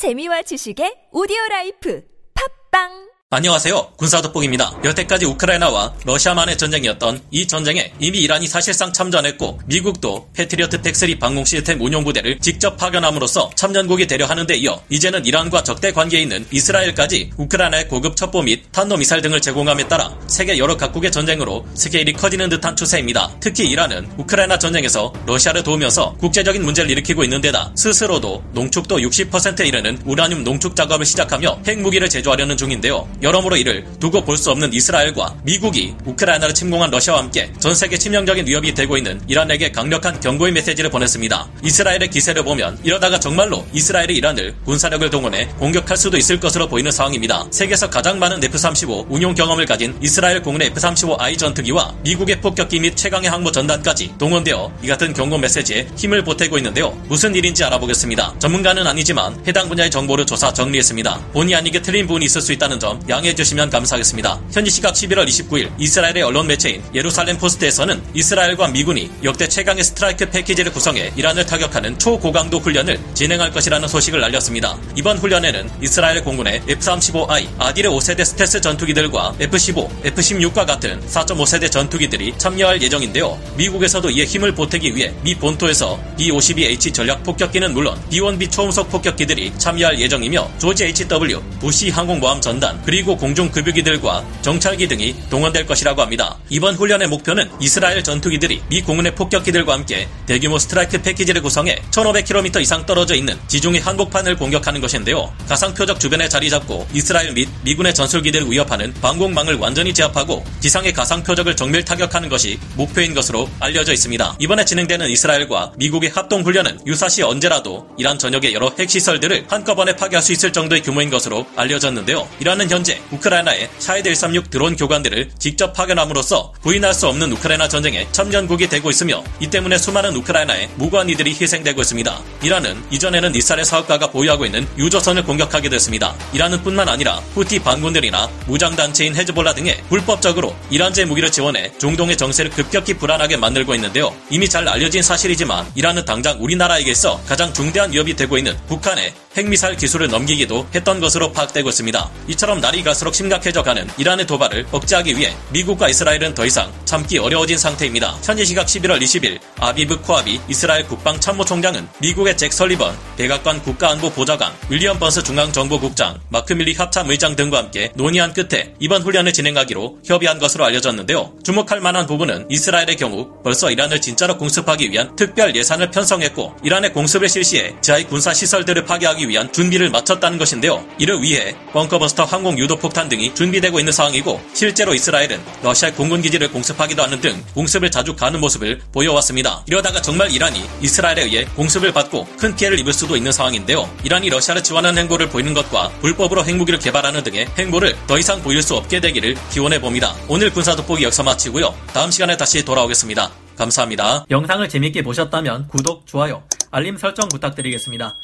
재미와 지식의 오디오 라이프. 팟빵 안녕하세요. 군사돋보기입니다. 여태까지 우크라이나와 러시아만의 전쟁이었던 이 전쟁에 이미 이란이 사실상 참전했고 미국도 패트리어트 PAC3 방공 시스템 운용 부대를 직접 파견함으로써 참전국이 되려 하는데 이어 이제는 이란과 적대 관계에 있는 이스라엘까지 우크라이나의 고급 첩보 및 탄도미사일 등을 제공함에 따라 세계 여러 각국의 전쟁으로 스케일이 커지는 듯한 추세입니다. 특히 이란은 우크라이나 전쟁에서 러시아를 도우면서 국제적인 문제를 일으키고 있는 데다 스스로도 농축도 60%에 이르는 우라늄 농축 작업을 시작하며 핵무기를 제조하려는 중인데요. 여러모로 이를 두고 볼 수 없는 이스라엘과 미국이 우크라이나를 침공한 러시아와 함께 전 세계 치명적인 위협이 되고 있는 이란에게 강력한 경고의 메시지를 보냈습니다. 이스라엘의 기세를 보면 이러다가 정말로 이스라엘이 이란을 군사력을 동원해 공격할 수도 있을 것으로 보이는 상황입니다. 세계에서 가장 많은 F-35 운용 경험을 가진 이스라엘 공군의 F-35I 전투기와 미국의 폭격기 및 최강의 항모 전단까지 동원되어 이 같은 경고 메시지에 힘을 보태고 있는데요. 무슨 일인지 알아보겠습니다. 전문가는 아니지만 해당 분야의 정보를 조사 정리했습니다. 본의 아니게 틀린 부분이 있을 수 있다는 점 양해해 주시면 감사하겠습니다. 현지 시각 11월 29일 이스라엘의 언론 매체인 예루살렘 포스트에서는 이스라엘과 미군이 역대 최강의 스트라이크 패키지를 구성해 이란을 타격하는 초고강도 훈련을 진행할 것이라는 소식을 알렸습니다. 이번 훈련에는 이스라엘 공군의 F-35I 아디르 5세대 스텔스 전투기들과 F-15, F-16과 같은 4.5세대 전투기들이 참여할 예정인데요. 미국에서도 이에 힘을 보태기 위해 미 본토에서 B-52H 전략 폭격기는 물론 B-1B 초음속 폭격기들이 참여할 예정이며 조지 H.W. 부시 항공모함 전단 그리고 그리고 공중급유기들과 정찰기 등이 동원될 것이라고 합니다. 이번 훈련의 목표는 이스라엘 전투기들이 미 공군의 폭격기들과 함께 대규모 스트라이크 패키지를 구성해 1500km 이상 떨어져 있는 지중해 한복판을 공격하는 것인데요. 가상 표적 주변에 자리 잡고 이스라엘 및 미군의 전술기들을 위협하는 방공망을 완전히 제압하고 지상의 가상 표적을 정밀 타격하는 것이 목표인 것으로 알려져 있습니다. 이번에 진행되는 이스라엘과 미국의 합동 훈련은 유사시 언제라도 이란 전역의 여러 핵시설들을 한꺼번에 파괴할 수 있을 정도의 규모인 것으로 알려졌는데요. 이란은 현재 현재 우크라이나에 샤헤드 136 드론 교관들을 직접 파견함으로써 부인할 수 없는 우크라이나 전쟁에 참전국이 되고 있으며 이 때문에 수많은 우크라이나의 무고한 이들이 희생되고 있습니다. 이란은 이전에는 이스라엘 사업가가 보유하고 있는 유조선을 공격하게 됐습니다. 이란은 뿐만 아니라 후티 반군들이나 무장단체인 헤즈볼라 등에 불법적으로 이란제 무기를 지원해 중동의 정세를 급격히 불안하게 만들고 있는데요. 이미 잘 알려진 사실이지만 이란은 당장 우리나라에게 서 가장 중대한 위협이 되고 있는 북한의 핵미사일 기술을 넘기기도 했던 것으로 파악되고 있습니다. 이처럼 날이 갈수록 심각해져 가는 이란의 도발을 억제하기 위해 미국과 이스라엘은 더 이상 참기 어려워진 상태입니다. 현지 시각 11월 20일 아비브 코하비 이스라엘 국방참모총장은 미국의 잭 설리번 백악관 국가안보 보좌관 윌리엄 번스 중앙정보국장 마크 밀리 합참 의장 등과 함께 논의한 끝에 이번 훈련을 진행하기로 협의한 것으로 알려졌는데요. 주목할 만한 부분은 이스라엘의 경우 벌써 이란을 진짜로 공습하기 위한 특별 예산을 편성했고 이란의 공습을 실시해 지하의 군사 시설들을 파괴 하기 위한 준비를 마쳤다는 것인데요. 이를 위해 벙커버스터 항공 유도 폭탄 등이 준비되고 있는 상황이고 실제로 이스라엘은 러시아 공군 기지를 공습하기도 하는 등 공습을 자주 가는 모습을 보여왔습니다. 이러다가 정말 이란이 이스라엘에 의해 공습을 받고 큰 피해를 입을 수도 있는 상황인데요. 이란이 러시아를 지원하는 행보를 보이는 것과 불법으로 핵무기를 개발하는 등의 행보를 더 이상 보일 수 없게 되기를 기원해 봅니다. 오늘 군사 돋보기 역사 마치고요. 다음 시간에 다시 돌아오겠습니다. 감사합니다. 영상을 재밌게 보셨다면 구독, 좋아요, 알림 설정 부탁드리겠습니다.